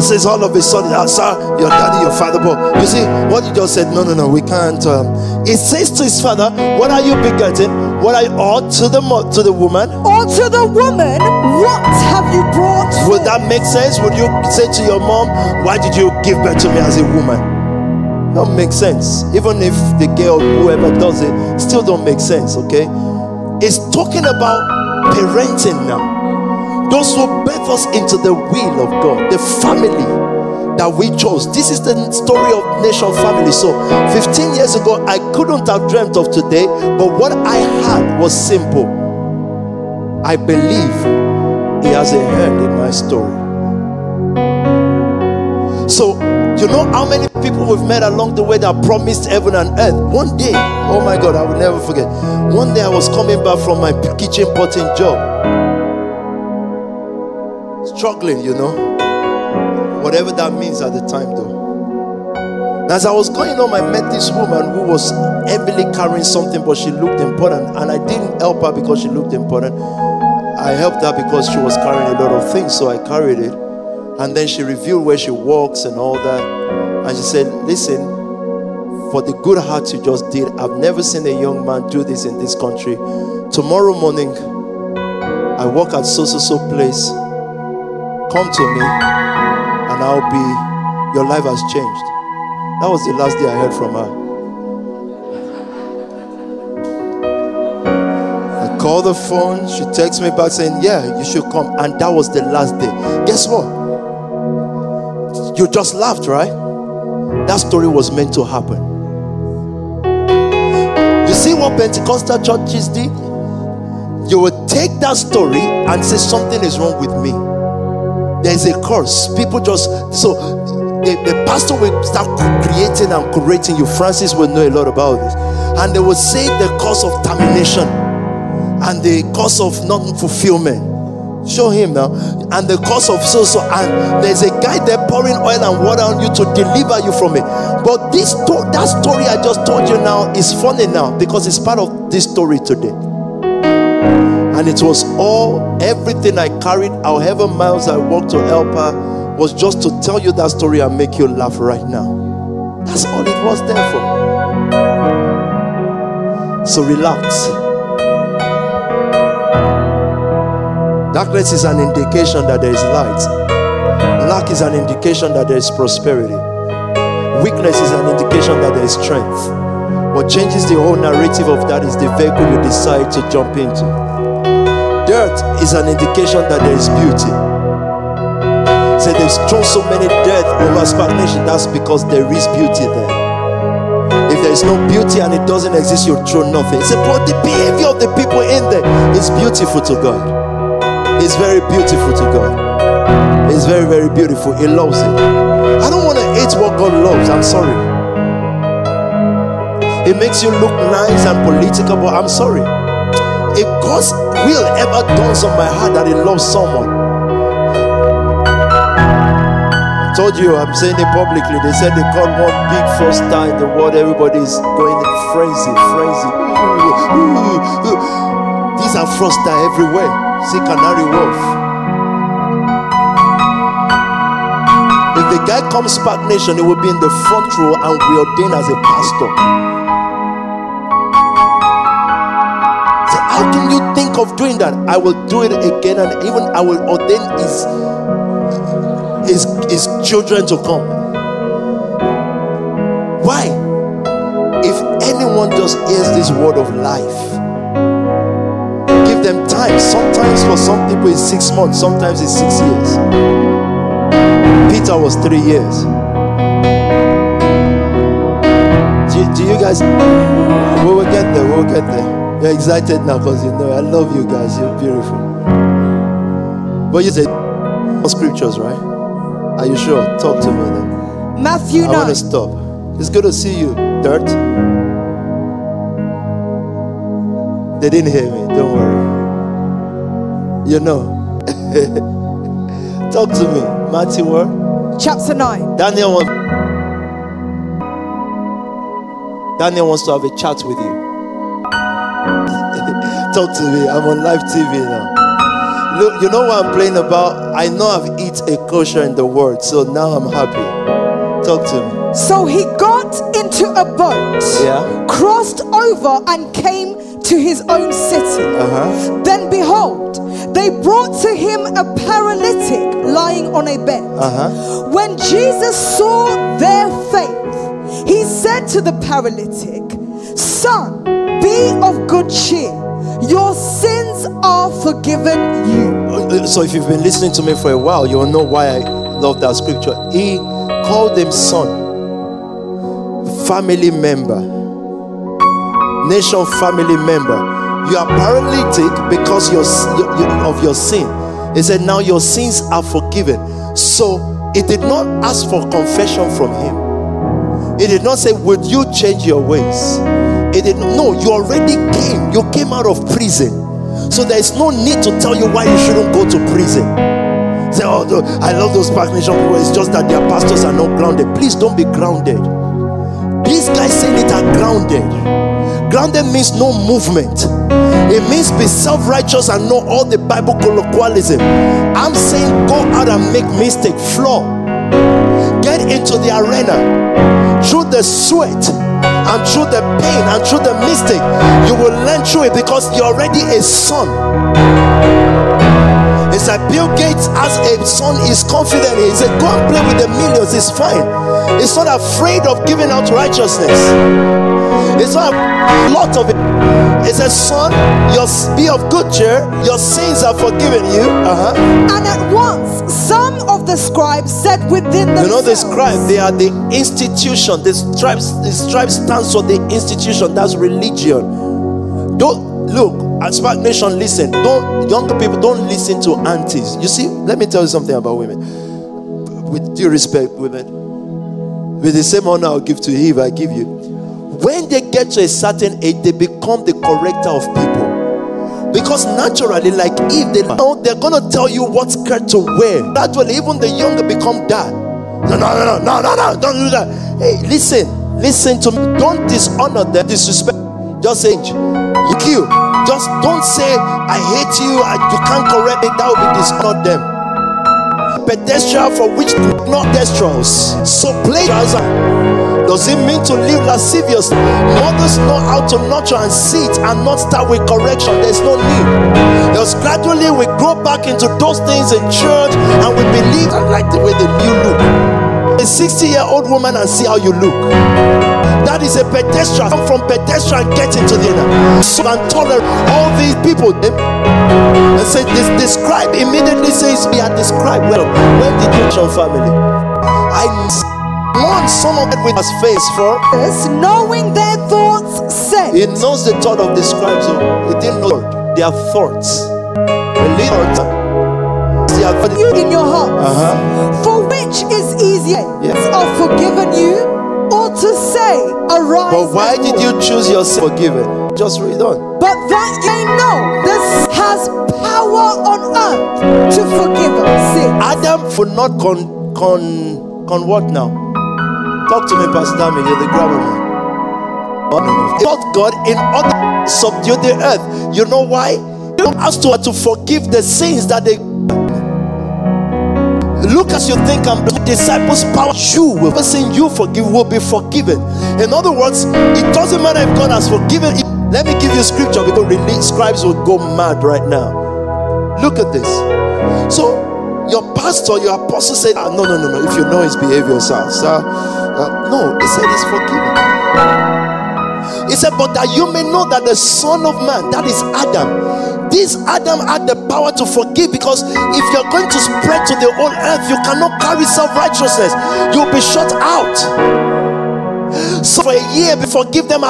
It says all of a sudden, ah, sir, your daddy, your father, but you see what you just said. No, no, no, we can't. Um, it says to his father, "What are you begetting? What are you or to the to the woman? Or to the woman, what have you brought?" Would that make sense? Would you say to your mom, "Why did you give birth to me as a woman?" Don't make sense. Even if the girl, whoever does it, still don't make sense. Okay, it's talking about parenting now those who birth us into the will of God, the family that we chose. This is the story of nation family. So 15 years ago, I couldn't have dreamt of today, but what I had was simple. I believe He has a hand in my story. So, you know how many people we've met along the way that promised heaven and earth? One day, oh my God, I will never forget. One day I was coming back from my kitchen potting job struggling, you know. Whatever that means at the time, though. As I was going home, I met this woman who was heavily carrying something, but she looked important. And I didn't help her because she looked important. I helped her because she was carrying a lot of things, so I carried it. And then she revealed where she works and all that. And she said, Listen, for the good heart you just did, I've never seen a young man do this in this country. Tomorrow morning, I work at so so so place. Come to me, and I'll be, your life has changed. That was the last day I heard from her. I called the phone, she texts me back saying, Yeah, you should come. And that was the last day. Guess what? You just laughed, right? That story was meant to happen. You see what Pentecostal churches did? You will take that story and say something is wrong with me. There's a curse. People just so the, the pastor will start creating and curating you. Francis will know a lot about this. And they will say the cause of termination and the cause of non fulfillment. Show him now. And the cause of so so. And there's a guy there pouring oil and water on you to deliver you from it. But this that story I just told you now is funny now because it's part of this story today. And it was all everything I carried, however miles I walked to help her was just to tell you that story and make you laugh right now. That's all it was there for. So relax. Darkness is an indication that there is light. Lack is an indication that there is prosperity. Weakness is an indication that there is strength. What changes the whole narrative of that is the vehicle you decide to jump into. Dirt is an indication that there is beauty. Say they've thrown so many death over stagnation. That's because there is beauty there. If there is no beauty and it doesn't exist, you throw nothing. Say, but the behavior of the people in there is beautiful to God. It's very beautiful to God. It's very, very beautiful. He loves it. I don't want to hate what God loves. I'm sorry. It makes you look nice and political, but I'm sorry. If God's will ever dawns on my heart that He loves someone, I told you, I'm saying it publicly. They said they caught one big froster in the world. Everybody's going in frenzy, frenzy. These are froster everywhere. See Canary Wharf. If the guy comes back Nation, he will be in the front row and be ordained as a pastor. How can you think of doing that? I will do it again and even I will ordain his his, his children to come. Why? If anyone just hears this word of life, give them time. Sometimes for some people it's six months, sometimes it's six years. Peter was three years. Do, do you guys? We will get there. We'll get there. You're excited now because you know I love you guys. You're beautiful. But you said scriptures, right? Are you sure? Talk to me then. Matthew I 9. want to stop. It's good to see you, Dirt. They didn't hear me. Don't worry. You know. Talk to me. Matthew what? Chapter 9. Daniel wants Daniel wants to have a chat with you. Talk to me. I'm on live TV now. Look, you know what I'm playing about? I know I've eat a kosher in the world, so now I'm happy. Talk to me. So he got into a boat, Yeah. crossed over, and came to his own city. Uh-huh. Then behold, they brought to him a paralytic lying on a bed. Uh-huh. When Jesus saw their faith, he said to the paralytic, Son, be of good cheer. Your sins are forgiven you. So if you've been listening to me for a while, you'll know why I love that scripture. He called them son, family member, nation family member. You are paralytic because of your sin. He said, Now your sins are forgiven. So it did not ask for confession from him. It did not say, Would you change your ways? It didn't. no, you already came. You came out of prison. So there is no need to tell you why you shouldn't go to prison. Say, oh, I love those SPAC Nation people. It's just that their pastors are not grounded. Please don't be grounded. These guys saying it are grounded. Grounded means no movement. It means be self-righteous and know all the Bible colloquialism. I'm saying go out and make mistake, flaw. Get into the arena through the sweat and through the pain and through the mistake. You will learn through it because you're already a son. It's like Bill Gates as a son is confident. He said, Go and play with the millions, it's fine. He's not afraid of giving out righteousness. It's not a lot of it. It's a son, you be of good cheer, your sins are forgiven you. Uh-huh. And at once, some of the scribes said within themselves, You know, the scribes, they are the institution. The scribes, the scribes stands for the institution, that's religion. Don't look, as SPAC Nation, listen. Don't young people don't listen to aunties. You see, let me tell you something about women. With due respect, women, with the same honor I'll give to you if I give you. When they get to a certain age, they become the corrector of people. Because naturally, like if they know, they're gonna tell you what skirt to wear. Gradually, even the younger become that. No, no, no, no, no, no, don't do that. Hey, listen, listen to me. Don't dishonor them, disrespect. Just say, you kill. Just don't say, I hate you, I, you can't correct me. That will be dishonor them. Pedestrian for which not pedestrians. So plagiarism does it mean to live lasciviously? Mothers know how to nurture and sit and not start with correction. There's no need. Because gradually we grow back into those things in church and we believe and like the way that you look. A 60 year old woman and see how you look. That is a pedestrian. Come from pedestrian, get into the inner. So and tolerate all these people. And say this describe immediately says we are described. Well, when did you show family? I want someone with his face for this, knowing their thoughts said. He knows the thought of the scribes, so he didn't know their thoughts. Thoughts you in your heart. Uh-huh. For which is easier yes. of forgiven you or to say, arise. But why did you choose yourself forgiven? Just read on. But that ye know this has power on earth to forgive sin. Adam for not con con con what now? Talk to me, Pastor Dami, you're the grabber man. Not God in order to subdue the earth. You know why? You asked to, to forgive the sins that they Look as you think and disciples power you will person you forgive will be forgiven. In other words, it doesn't matter if God has forgiven. Let me give you scripture because release scribes will go mad right now. Look at this. So your pastor, your apostle said, ah, no, no, no, no. If you know his behavior, sir, sir uh, no, he said he's forgiven. He said, but that you may know that the Son of Man, that is Adam, this Adam had the power to forgive because if you're going to spread to the whole earth, you cannot carry self righteousness, you'll be shut out. So for a year, be forgive them,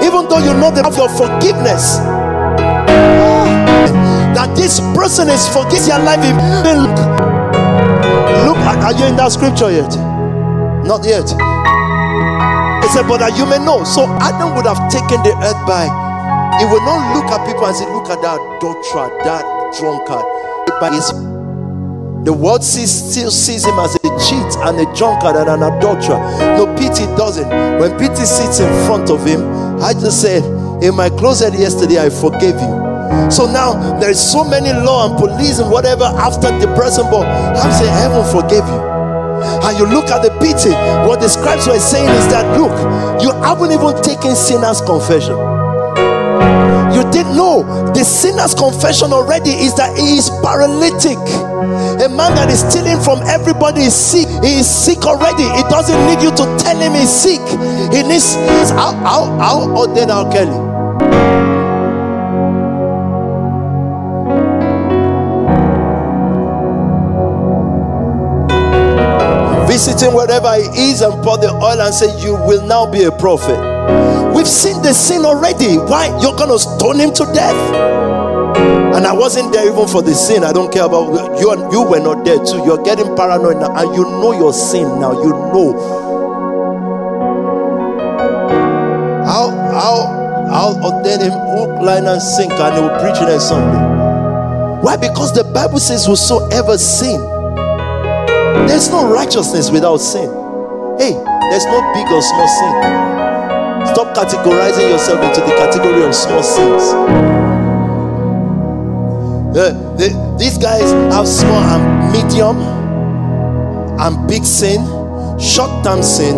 even though you know they have your forgiveness. That this person is forgiven your life. Look, look, are you in that scripture yet? Not yet. He said, but that you may know. So Adam would have taken the earth by he will not look at people and say, Look at that adulterer, that drunkard. But his, the world sees, still sees him as a cheat and a drunkard and an adulterer. No, pity doesn't. When pity sits in front of him, I just said, In my closet yesterday, I forgave you. So now there is so many law and police and whatever after the present, but I'm saying heaven forgave you. And you look at the pity, what the scribes were saying is that look, you haven't even taken sinner's confession. You didn't know the sinner's confession already is that he is paralytic. A man that is stealing from everybody is sick. He is sick already. He doesn't need you to tell him he's sick. He needs how how how oh, then I'll Kelly. Visiting wherever he is and pour the oil and say, You will now be a prophet. We've seen the sin already. Why? You're going to stone him to death. And I wasn't there even for the sin. I don't care about you. You were not there too. You're getting paranoid now, and you know your sin now. You know. I'll I'll I'll ordain him hook, line, and sinker, and he will preach on Sunday. Why? Because the Bible says, Whosoever sin, there's no righteousness without sin. Hey, there's no big or small sin. Stop categorizing yourself into the category of small sins. Uh, the, these guys have small and medium and big sin, short term sin,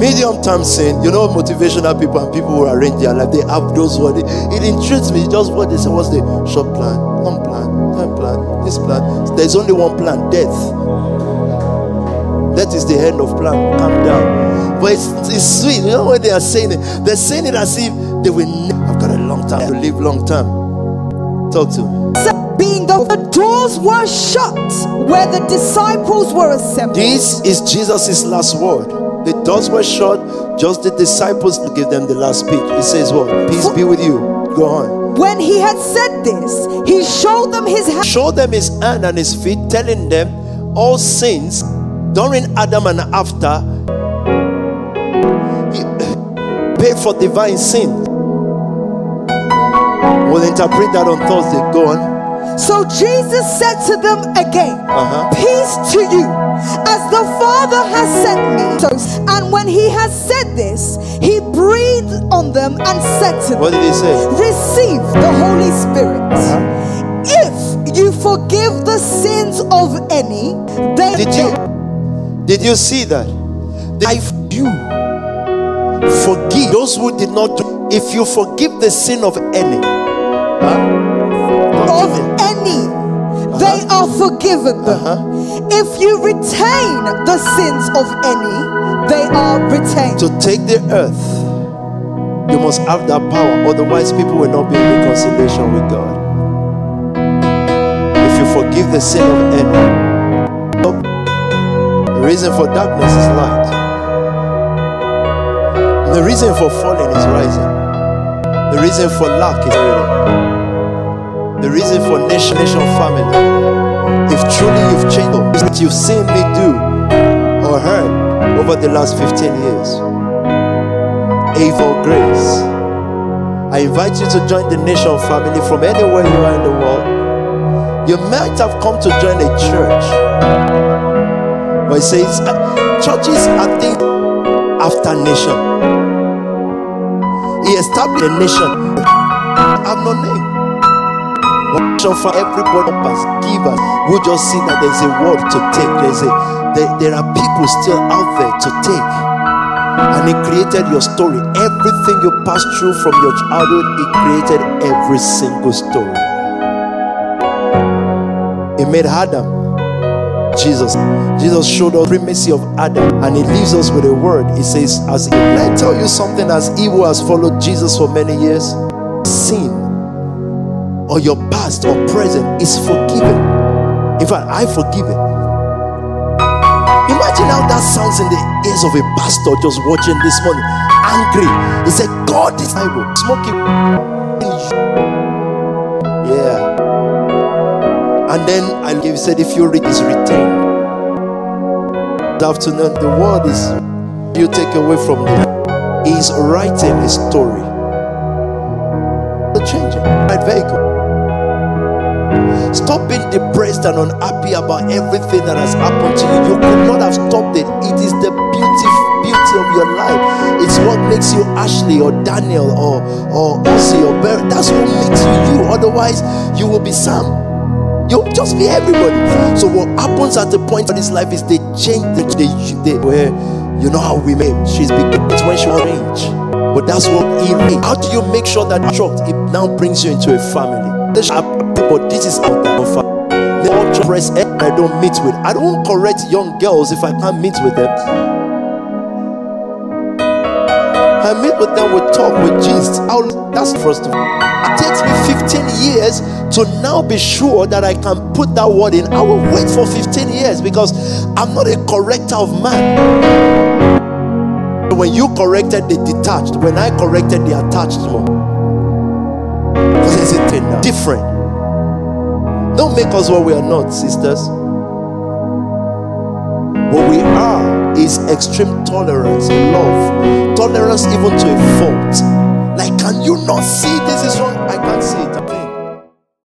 medium term sin. You know, motivational people and people who arrange their life, they have those words. It intrigues me just what they say. What's the short plan, long plan, time plan, this plan? There's only one plan death. That is the end of plan. Calm down. But it's, it's sweet. You know what they are saying it? They're saying it as if they will never have got a long time to live long time. Talk to me. Being the, the doors were shut where the disciples were assembled. This is Jesus' last word. The doors were shut, just the disciples to give them the last speech. He says, What? Peace be with you. Go on. When he had said this, he showed them his hand. Show them his hand and his feet, telling them all sins during Adam and after he paid for divine sin. We'll interpret that on Thursday. Go on. So Jesus said to them again, Uh-huh. Peace to you, as the Father has sent me. And when he has said this, he breathed on them and said to What them, did he say? Receive the Holy Spirit. Uh-huh. If you forgive the sins of any, they Did you did you see that? If you forgive those who did not do, if you forgive the sin of any, huh? Of any, they are forgiven. Uh-huh. If you retain the sins of any, they are retained. to take the earth, you must have that power. Otherwise, people will not be in reconciliation with God. If you forgive the sin of any, the reason for darkness is light. The reason for falling is rising. The reason for lack is reading. The reason for nation, nation, family. If truly you've changed what you've seen me do or heard over the last 15 years, Ava Grace. I invite you to join the nation family from anywhere you are in the world. You might have come to join a church, but it says uh, churches are things after nation. He established a nation. I have no name. Nation for everybody, us, givers, who just see that there's a word to take. There's a there, there are people still out there to take and he created your story. Everything you passed through from your childhood, he created every single story. He made Adam. Jesus. Jesus showed us the primacy of Adam and he leaves us with a word. He says, as can I tell you something as evil has followed Jesus for many years? Sin or your past or present is forgiven. In fact, I forgive it. Imagine how that sounds in the ears of a pastor just watching this morning. Angry. He said, God is Bible. Smoking. And then I he said, if you read is retained. This afternoon, the word is you take away from them. He's writing a story. The changing. Right vehicle. Stop being depressed and unhappy about everything that has happened to you. You could not have stopped it. It is the beauty, beauty of your life. It's what makes you Ashley or Daniel or or Ossie or Barry. That's what makes you you. Otherwise, you will be Sam. You'll just be everybody. So what happens at the point of this life is they change the they, they where you know how made. She's begins when she was age. But that's what he made. How do you make sure that truck it now brings you into a family? But this is out there. They all press I don't meet with. I don't correct young girls if I can't meet with them. I meet with them, we talk, we gist. How that's first of all. It takes me 15 years to now be sure that I can put that word in. I will wait for 15 years because I'm not a corrector of man. When you corrected, they detached. When I corrected, they attached more. Because it's a. Different. Don't make us what we are not, sisters. What we are is extreme tolerance, and love, tolerance even to a fault. Like, can you not see this is wrong? See it.